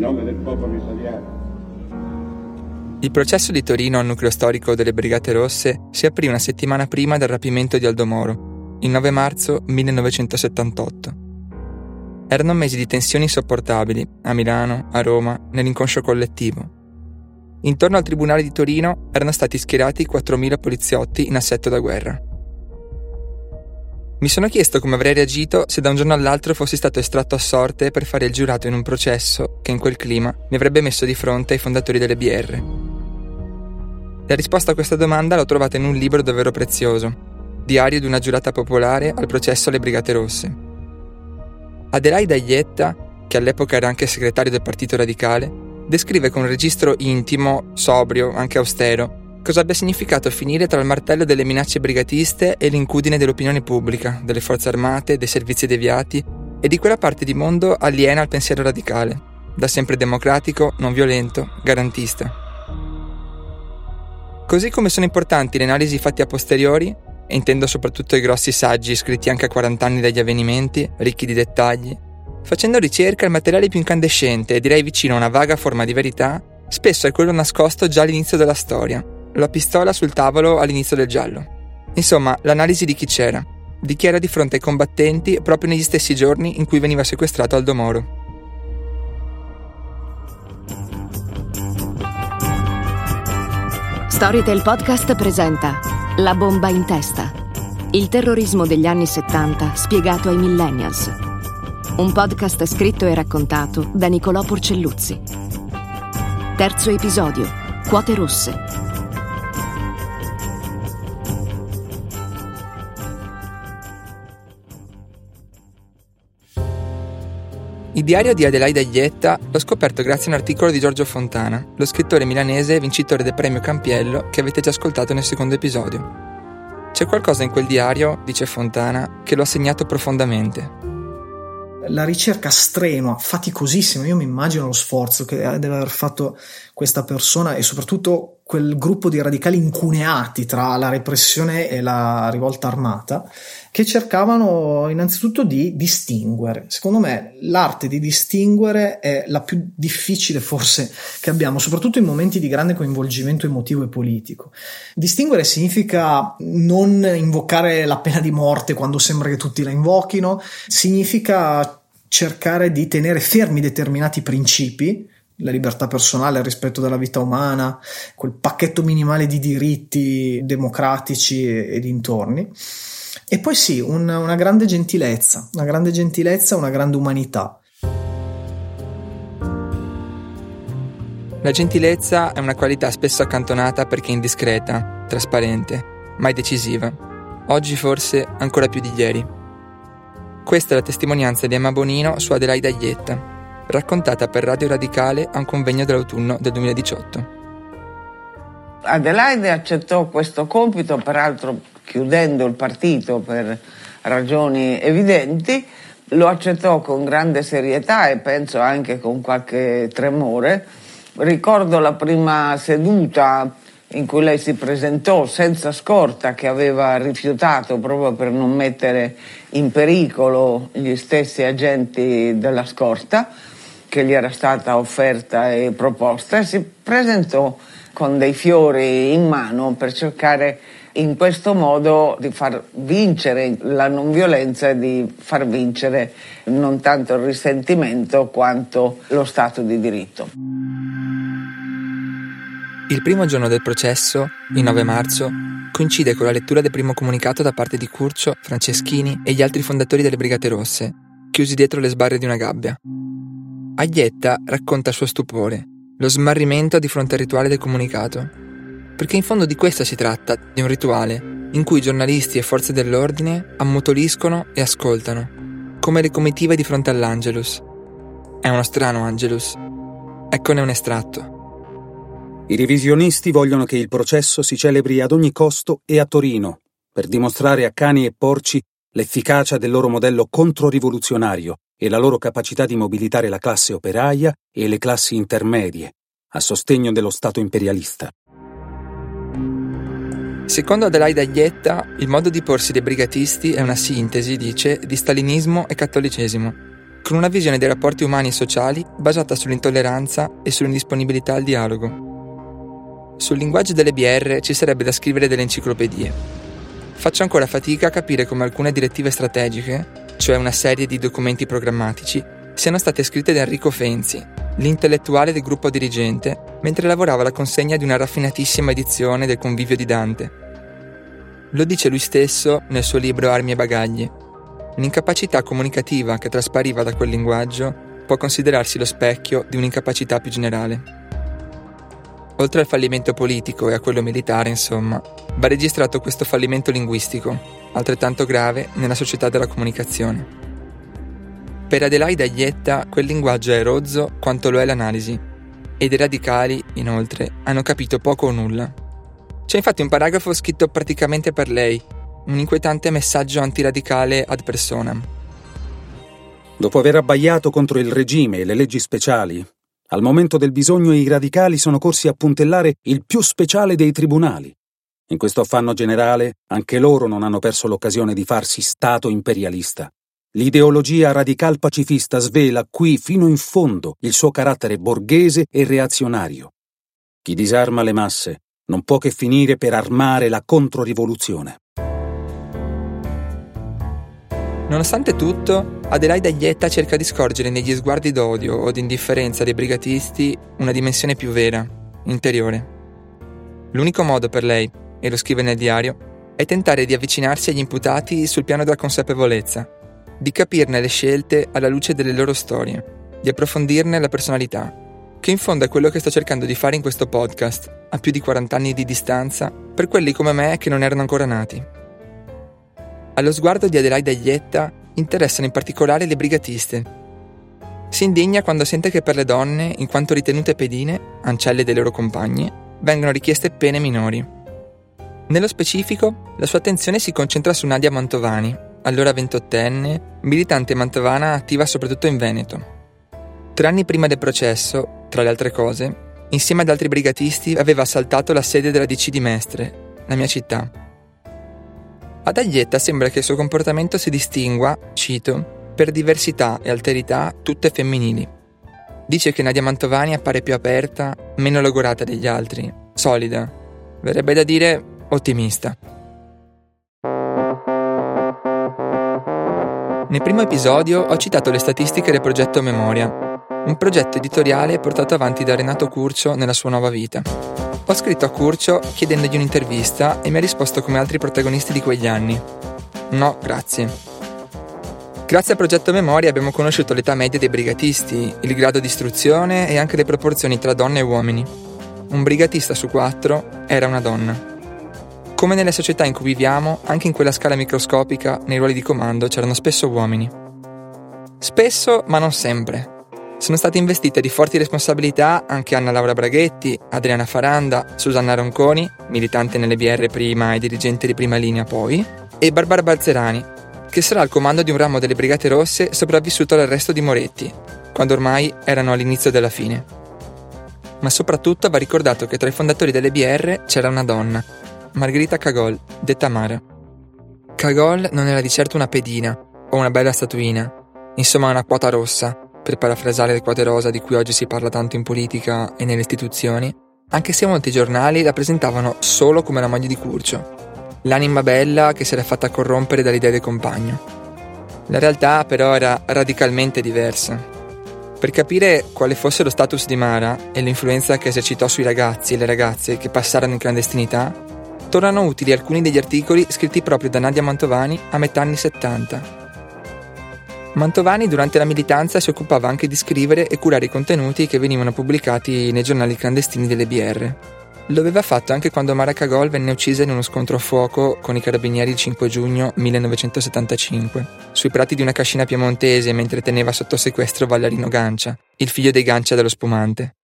nome del popolo italiano. Il processo di Torino al nucleo storico delle Brigate Rosse si aprì una settimana prima del rapimento di Aldo Moro, il 9 marzo 1978. Erano mesi di tensioni insopportabili a Milano, a Roma, nell'inconscio collettivo. Intorno al Tribunale di Torino erano stati schierati 4.000 poliziotti in assetto da guerra. Mi sono chiesto come avrei reagito se da un giorno all'altro fossi stato estratto a sorte per fare il giurato in un processo che in quel clima mi avrebbe messo di fronte ai fondatori delle BR. La risposta a questa domanda l'ho trovata in un libro davvero prezioso, Diario di una giurata popolare al processo alle Brigate Rosse. Adelaida Ietta, che all'epoca era anche segretario del Partito Radicale, descrive con un registro intimo, sobrio, anche austero, cosa abbia significato finire tra il martello delle minacce brigatiste e l'incudine dell'opinione pubblica, delle forze armate, dei servizi deviati e di quella parte di mondo aliena al pensiero radicale, da sempre democratico, non violento, garantista. Così come sono importanti le analisi fatte a posteriori, e intendo soprattutto i grossi saggi scritti anche a 40 anni dagli avvenimenti, ricchi di dettagli, facendo ricerca il materiale più incandescente e direi vicino a una vaga forma di verità, spesso è quello nascosto già all'inizio della storia, la pistola sul tavolo all'inizio del giallo. Insomma, l'analisi di chi c'era, di chi era di fronte ai combattenti proprio negli stessi giorni in cui veniva sequestrato Aldo Moro. Storytel Podcast presenta La bomba in testa. Il terrorismo degli anni 70 spiegato ai millennials. Un podcast scritto e raccontato da Nicolò Porcelluzzi. Terzo episodio. Quote rosse. Il diario di Adelaide Aglietta l'ho scoperto grazie a un articolo di Giorgio Fontana, lo scrittore milanese vincitore del premio Campiello che avete già ascoltato nel secondo episodio. C'è qualcosa in quel diario, dice Fontana, che lo ha segnato profondamente. La ricerca strenua, faticosissima, io mi immagino lo sforzo che deve aver fatto questa persona e soprattutto quel gruppo di radicali incuneati tra la repressione e la rivolta armata che cercavano innanzitutto di distinguere. Secondo me l'arte di distinguere è la più difficile forse che abbiamo, soprattutto in momenti di grande coinvolgimento emotivo e politico. Distinguere significa non invocare la pena di morte quando sembra che tutti la invochino, significa cercare di tenere fermi determinati principi la libertà personale, il rispetto della vita umana, quel pacchetto minimale di diritti democratici e, dintorni. E poi sì, un, una grande gentilezza, una grande gentilezza, una grande umanità. La gentilezza è una qualità spesso accantonata perché indiscreta, trasparente, mai decisiva. Oggi forse ancora più di ieri. Questa è la testimonianza di Emma Bonino su Adelaide Aglietta, raccontata per Radio Radicale a un convegno dell'autunno del 2018. Adelaide accettò questo compito, peraltro chiudendo il partito per ragioni evidenti, lo accettò con grande serietà e penso anche con qualche tremore. Ricordo la prima seduta in cui lei si presentò senza scorta che aveva rifiutato proprio per non mettere in pericolo gli stessi agenti della scorta che gli era stata offerta e proposta e si presentò con dei fiori in mano per cercare in questo modo di far vincere la non violenza e di far vincere non tanto il risentimento quanto lo Stato di diritto. Il primo giorno del processo, il 9 marzo, coincide con la lettura del primo comunicato da parte di Curcio, Franceschini e gli altri fondatori delle Brigate Rosse, chiusi dietro le sbarre di una gabbia. Aglietta racconta il suo stupore, lo smarrimento di fronte al rituale del comunicato. Perché in fondo di questo si tratta, di un rituale in cui giornalisti e forze dell'ordine ammutoliscono e ascoltano, come le comitive di fronte all'Angelus. È uno strano Angelus. Eccone un estratto. I revisionisti vogliono che il processo si celebri ad ogni costo e a Torino, per dimostrare a cani e porci l'efficacia del loro modello controrivoluzionario e la loro capacità di mobilitare la classe operaia e le classi intermedie a sostegno dello Stato imperialista. Secondo Adelaide Aglietta, il modo di porsi dei brigatisti è una sintesi, dice, di stalinismo e cattolicesimo. con una visione dei rapporti umani e sociali basata sull'intolleranza e sull'indisponibilità al dialogo. Sul linguaggio delle BR ci sarebbe da scrivere delle enciclopedie. Faccio ancora fatica a capire come alcune direttive strategiche, cioè una serie di documenti programmatici, siano state scritte da Enrico Fenzi, l'intellettuale del gruppo dirigente, mentre lavorava alla consegna di una raffinatissima edizione del Convivio di Dante. Lo dice lui stesso nel suo libro Armi e bagagli. L'incapacità comunicativa che traspariva da quel linguaggio può considerarsi lo specchio di un'incapacità più generale. Oltre al fallimento politico e a quello militare, insomma, va registrato questo fallimento linguistico, altrettanto grave nella società della comunicazione. Per Adelaide Aglietta quel linguaggio è rozzo quanto lo è l'analisi, ed i radicali, inoltre, hanno capito poco o nulla. C'è infatti un paragrafo scritto praticamente per lei, un inquietante messaggio antiradicale ad personam. Dopo aver abbaiato contro il regime e le leggi speciali, al momento del bisogno i radicali sono corsi a puntellare il più speciale dei tribunali, in questo affanno generale, anche loro non hanno perso l'occasione di farsi Stato imperialista. L'ideologia radical pacifista svela qui fino in fondo il suo carattere borghese e reazionario. Chi disarma le masse non può che finire per armare la controrivoluzione. Nonostante tutto, Adelaide Aglietta cerca di scorgere negli sguardi d'odio o di indifferenza dei brigatisti una dimensione più vera, interiore. L'unico modo per lei e lo scrive nel diario, è tentare di avvicinarsi agli imputati sul piano della consapevolezza, di capirne le scelte alla luce delle loro storie, di approfondirne la personalità, che in fondo è quello che sto cercando di fare in questo podcast, a più di 40 anni di distanza, per quelli come me che non erano ancora nati. Allo sguardo di Adelaide Aglietta interessano in particolare le brigatiste. Si indigna quando sente che per le donne, in quanto ritenute pedine, ancelle dei loro compagni, vengono richieste pene minori. Nello specifico, la sua attenzione si concentra su Nadia Mantovani, allora ventottenne, militante mantovana attiva soprattutto in Veneto. Tre anni prima del processo, tra le altre cose, insieme ad altri brigatisti aveva assaltato la sede della DC di Mestre, la mia città. Ad Aglietta sembra che il suo comportamento si distingua, cito, per diversità e alterità tutte femminili. Dice che Nadia Mantovani appare più aperta, meno logorata degli altri, solida. Verrebbe da dire ottimista. Nel primo episodio ho citato le statistiche del progetto Memoria, un progetto editoriale portato avanti da Renato Curcio nella sua nuova vita. Ho scritto a Curcio chiedendogli un'intervista e mi ha risposto come altri protagonisti di quegli anni. No, grazie. Grazie al progetto Memoria abbiamo conosciuto l'età media dei brigatisti, il grado di istruzione e anche le proporzioni tra donne e uomini. Un brigatista su quattro era una donna. Come nelle società in cui viviamo, anche in quella scala microscopica, nei ruoli di comando c'erano spesso uomini. Spesso, ma non sempre. Sono state investite di forti responsabilità anche Anna Laura Braghetti, Adriana Faranda, Susanna Ronconi, militante nelle BR prima e dirigente di prima linea poi, e Barbara Balzerani, che sarà al comando di un ramo delle Brigate Rosse sopravvissuto all'arresto di Moretti, quando ormai erano all'inizio della fine. Ma soprattutto va ricordato che tra i fondatori delle BR c'era una donna, Margherita Cagol, detta Mara. Cagol non era di certo una pedina o una bella statuina, insomma una quota rossa, per parafrasare le quote rosa di cui oggi si parla tanto in politica e nelle istituzioni, anche se molti giornali la presentavano solo come la moglie di Curcio, l'anima bella che si era fatta corrompere dall'idea del compagno. La realtà però era radicalmente diversa. Per capire quale fosse lo status di Mara e l'influenza che esercitò sui ragazzi e le ragazze che passarono in clandestinità, tornano utili alcuni degli articoli scritti proprio da Nadia Mantovani a metà anni 70. Mantovani durante la militanza si occupava anche di scrivere e curare i contenuti che venivano pubblicati nei giornali clandestini delle BR. Lo aveva fatto anche quando Mara Cagol venne uccisa in uno scontro a fuoco con i carabinieri il 5 giugno 1975, sui prati di una cascina piemontese mentre teneva sotto sequestro Vallarino Gancia, il figlio dei Gancia dello spumante.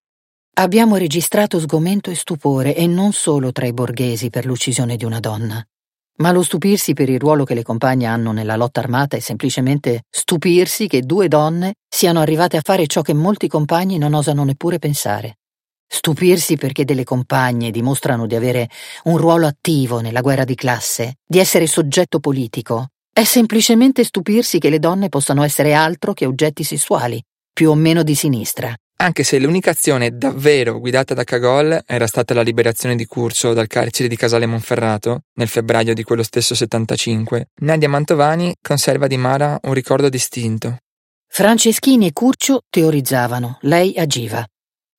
Abbiamo registrato sgomento e stupore, e non solo tra i borghesi per l'uccisione di una donna. Ma lo stupirsi per il ruolo che le compagne hanno nella lotta armata è semplicemente stupirsi che due donne siano arrivate a fare ciò che molti compagni non osano neppure pensare. Stupirsi perché delle compagne dimostrano di avere un ruolo attivo nella guerra di classe, di essere soggetto politico, È semplicemente stupirsi che le donne possano essere altro che oggetti sessuali, più o meno di sinistra. Anche se l'unica azione davvero guidata da Cagol era stata la liberazione di Curcio dal carcere di Casale Monferrato nel febbraio di quello stesso 75, Nadia Mantovani conserva di Mara un ricordo distinto. Franceschini e Curcio teorizzavano, lei agiva.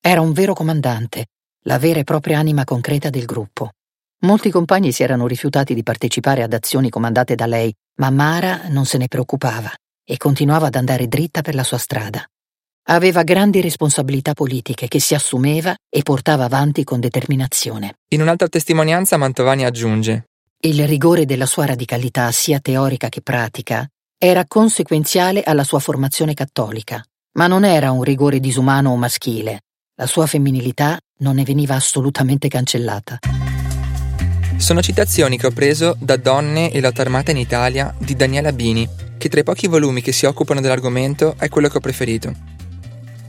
Era un vero comandante, la vera e propria anima concreta del gruppo. Molti compagni si erano rifiutati di partecipare ad azioni comandate da lei, ma Mara non se ne preoccupava e continuava ad andare dritta per la sua strada. Aveva grandi responsabilità politiche che si assumeva e portava avanti con determinazione. In un'altra testimonianza Mantovani aggiunge Il rigore della sua radicalità, sia teorica che pratica, era conseguenziale alla sua formazione cattolica, ma non era un rigore disumano o maschile. La sua femminilità non ne veniva assolutamente cancellata. Sono citazioni che ho preso da Donne e lotta armata in Italia di Daniela Bini, che tra i pochi volumi che si occupano dell'argomento è quello che ho preferito.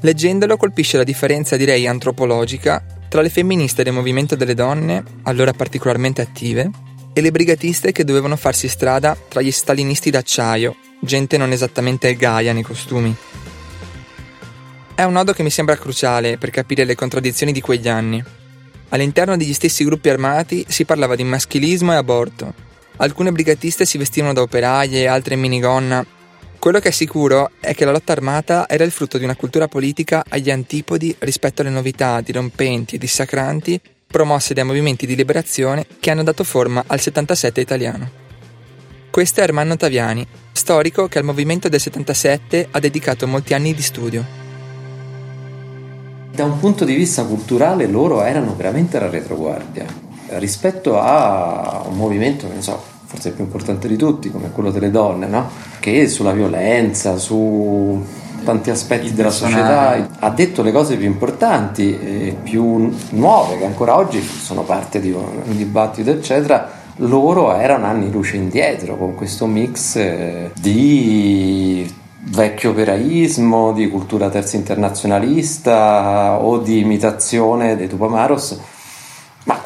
Leggendolo colpisce la differenza, direi antropologica, tra le femministe del movimento delle donne, allora particolarmente attive, e le brigatiste che dovevano farsi strada tra gli stalinisti d'acciaio, gente non esattamente gaia nei costumi. È un nodo che mi sembra cruciale per capire le contraddizioni di quegli anni. All'interno degli stessi gruppi armati si parlava di maschilismo e aborto. Alcune brigatiste si vestivano da operaie, altre in minigonna. Quello che è sicuro è che la lotta armata era il frutto di una cultura politica agli antipodi rispetto alle novità dirompenti e dissacranti promosse dai movimenti di liberazione che hanno dato forma al 77 italiano. Questo è Ermanno Taviani, storico che al movimento del 77 ha dedicato molti anni di studio da un punto di vista culturale loro erano veramente la retroguardia rispetto a un movimento che ne so, forse il più importante di tutti, come quello delle donne, no? che sulla violenza, su tanti aspetti della società ha detto le cose più importanti e più nuove che ancora oggi sono parte di un dibattito eccetera. Loro erano anni luce indietro con questo mix eh, di vecchio operaismo, di cultura terza internazionalista o di imitazione dei Tupamaros,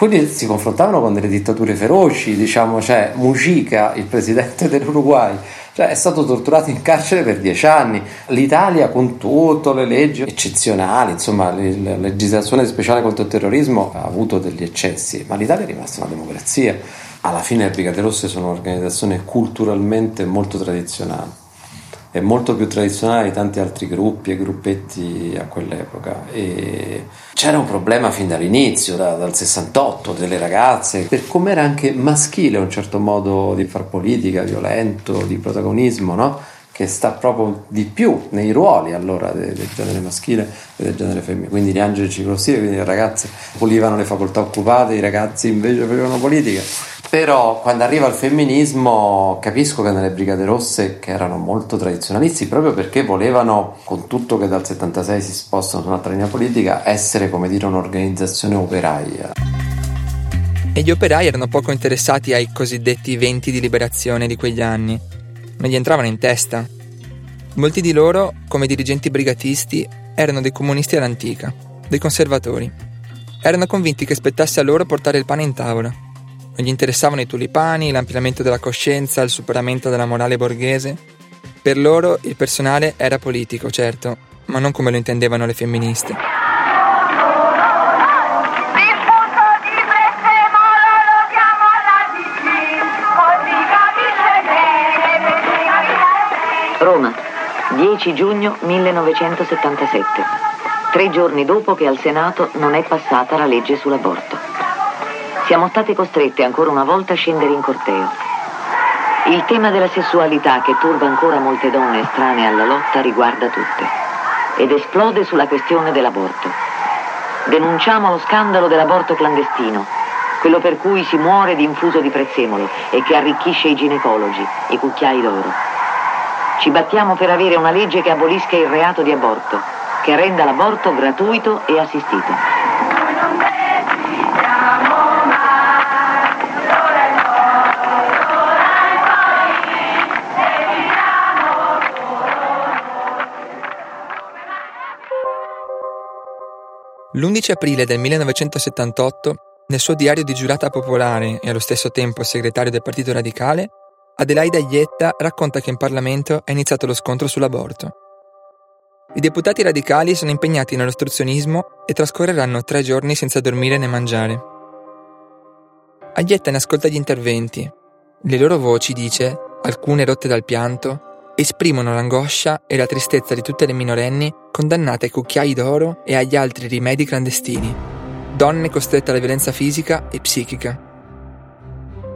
quelli si confrontavano con delle dittature feroci, diciamo, cioè Mujica, il presidente dell'Uruguay, cioè è stato torturato in carcere per dieci anni. L'Italia, con tutte le leggi eccezionali, insomma, la legislazione speciale contro il terrorismo ha avuto degli eccessi, ma l'Italia è rimasta una democrazia. Alla fine le Brigate Rosse sono un'organizzazione culturalmente molto tradizionale è molto più tradizionale di tanti altri gruppi e gruppetti a quell'epoca e c'era un problema fin dall'inizio, da, dal 68, delle ragazze, per come era anche maschile un certo modo di far politica, violento, di protagonismo, no? che sta proprio di più nei ruoli allora del, del genere maschile e del genere femminile. Quindi gli angeli ciclostili, quindi le ragazze pulivano le facoltà occupate, i ragazzi invece facevano politica. Però quando arriva il femminismo capisco che nelle Brigate Rosse, che erano molto tradizionalisti, proprio perché volevano, con tutto che dal 76 si spostano su un'altra linea politica, essere come dire un'organizzazione operaia. E gli operai erano poco interessati ai cosiddetti venti di liberazione di quegli anni non gli entravano in testa. Molti di loro, come dirigenti brigatisti, erano dei comunisti all'antica, dei conservatori. Erano convinti che spettasse a loro portare il pane in tavola. Non gli interessavano i tulipani, l'ampliamento della coscienza, il superamento della morale borghese. Per loro il personale era politico, certo, ma non come lo intendevano le femministe. Roma, 10 giugno 1977, tre giorni dopo che al Senato non è passata la legge sull'aborto. Siamo state costrette ancora una volta a scendere in corteo. Il tema della sessualità che turba ancora molte donne estranee alla lotta riguarda tutte ed esplode sulla questione dell'aborto. Denunciamo lo scandalo dell'aborto clandestino, quello per cui si muore di infuso di prezzemolo e che arricchisce i ginecologi, i cucchiai d'oro. Ci battiamo per avere una legge che abolisca il reato di aborto, che renda l'aborto gratuito e assistito. L'11 aprile del 1978, nel suo diario di giurata popolare e allo stesso tempo segretario del Partito Radicale, Adelaida Ietta racconta che in Parlamento è iniziato lo scontro sull'aborto. I deputati radicali sono impegnati nell'ostruzionismo e trascorreranno tre giorni senza dormire né mangiare. Aglietta ne ascolta gli interventi. Le loro voci, dice, alcune rotte dal pianto, esprimono l'angoscia e la tristezza di tutte le minorenni condannate ai cucchiai d'oro e agli altri rimedi clandestini, donne costrette alla violenza fisica e psichica.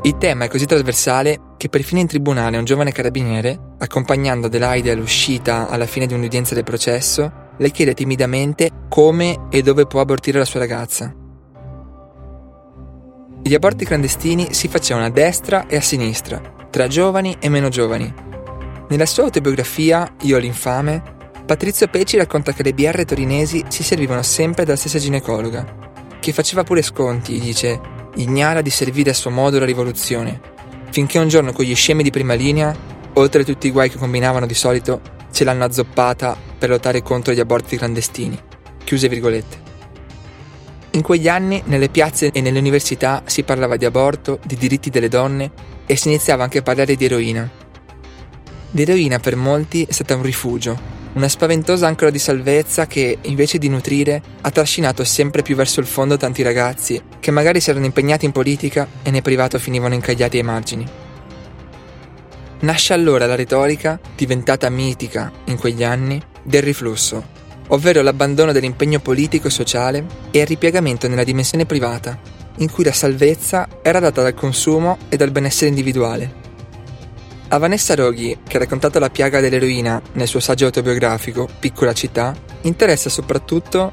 Il tema è così trasversale che perfino in tribunale un giovane carabiniere, accompagnando Adelaide all'uscita alla fine di un'udienza del processo, le chiede timidamente come e dove può abortire la sua ragazza. Gli aborti clandestini si facevano a destra e a sinistra, tra giovani e meno giovani. Nella sua autobiografia Io l'infame, Patrizio Pecci racconta che le BR torinesi si servivano sempre dalla stessa ginecologa, che faceva pure sconti, dice, ignara di servire a suo modo la rivoluzione, finché un giorno con gli scemi di prima linea, oltre a tutti i guai che combinavano di solito, ce l'hanno azzoppata per lottare contro gli aborti clandestini. Chiuse virgolette. In quegli anni, nelle piazze e nelle università si parlava di aborto, di diritti delle donne e si iniziava anche a parlare di eroina. L'eroina per molti è stata un rifugio, una spaventosa ancora di salvezza che, invece di nutrire, ha trascinato sempre più verso il fondo tanti ragazzi che magari si erano impegnati in politica e nel privato finivano incagliati ai margini. Nasce allora la retorica, diventata mitica in quegli anni, del riflusso, ovvero l'abbandono dell'impegno politico e sociale e il ripiegamento nella dimensione privata, in cui la salvezza era data dal consumo e dal benessere individuale. A Vanessa Roghi, che ha raccontato la piaga dell'eroina nel suo saggio autobiografico Piccola città, interessa soprattutto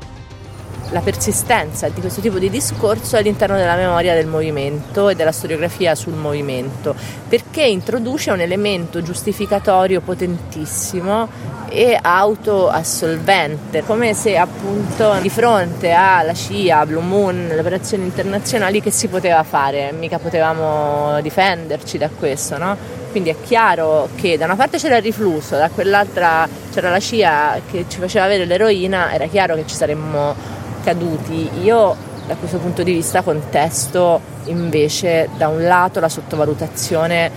la persistenza di questo tipo di discorso all'interno della memoria del movimento e della storiografia sul movimento, perché introduce un elemento giustificatorio potentissimo e autoassolvente, come se appunto di fronte alla CIA, Blue Moon, le operazioni internazionali che si poteva fare, mica potevamo difenderci da questo, no? Quindi è chiaro che da una parte c'era il riflusso, da quell'altra c'era la CIA che ci faceva avere l'eroina, era chiaro che ci saremmo caduti. Io da questo punto di vista contesto invece da un lato la sottovalutazione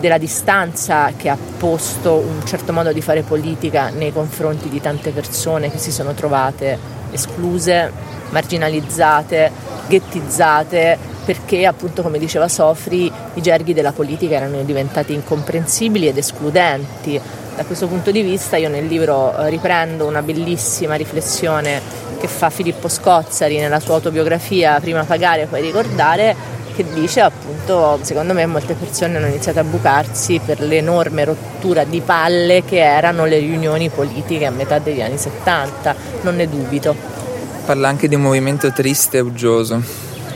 della distanza che ha posto un certo modo di fare politica nei confronti di tante persone che si sono trovate escluse, marginalizzate, ghettizzate perché appunto come diceva Sofri i gerghi della politica erano diventati incomprensibili ed escludenti. Da questo punto di vista io nel libro eh, riprendo una bellissima riflessione che fa Filippo Scozzari nella sua autobiografia Prima pagare poi ricordare che dice appunto secondo me molte persone hanno iniziato a bucarsi per l'enorme rottura di palle che erano le riunioni politiche a metà degli anni 70, non ne dubito. Parla anche di un movimento triste e uggioso.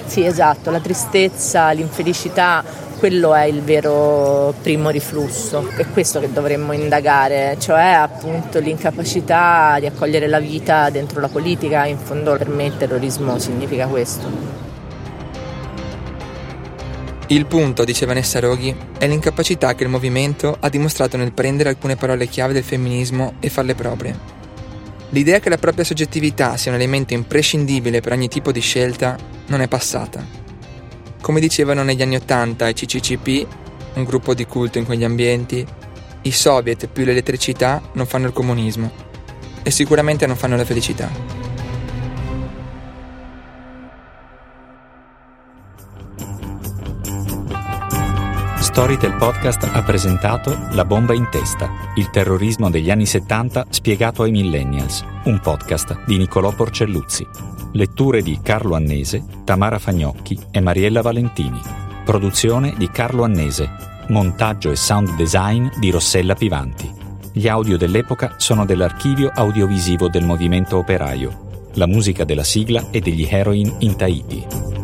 Sì, esatto, la tristezza, l'infelicità, quello è il vero primo riflusso, è questo che dovremmo indagare, cioè appunto l'incapacità di accogliere la vita dentro la politica, in fondo per me il terrorismo significa questo. Il punto, dice Vanessa Roghi, è l'incapacità che il movimento ha dimostrato nel prendere alcune parole chiave del femminismo e farle proprie. L'idea che la propria soggettività sia un elemento imprescindibile per ogni tipo di scelta non è passata. Come dicevano negli anni Ottanta i CCCP, un gruppo di culto in quegli ambienti, i soviet più l'elettricità non fanno il comunismo e sicuramente non fanno la felicità. Storytel Podcast ha presentato La bomba in testa, il terrorismo degli anni 70 spiegato ai millennials, un podcast di Nicolò Porcelluzzi. Letture di Carlo Annese, Tamara Fagnocchi e Mariella Valentini. Produzione di Carlo Annese. Montaggio e sound design di Rossella Pivanti. Gli audio dell'epoca sono dell'archivio audiovisivo del movimento operaio. La musica della sigla è degli Heroin in Tahiti.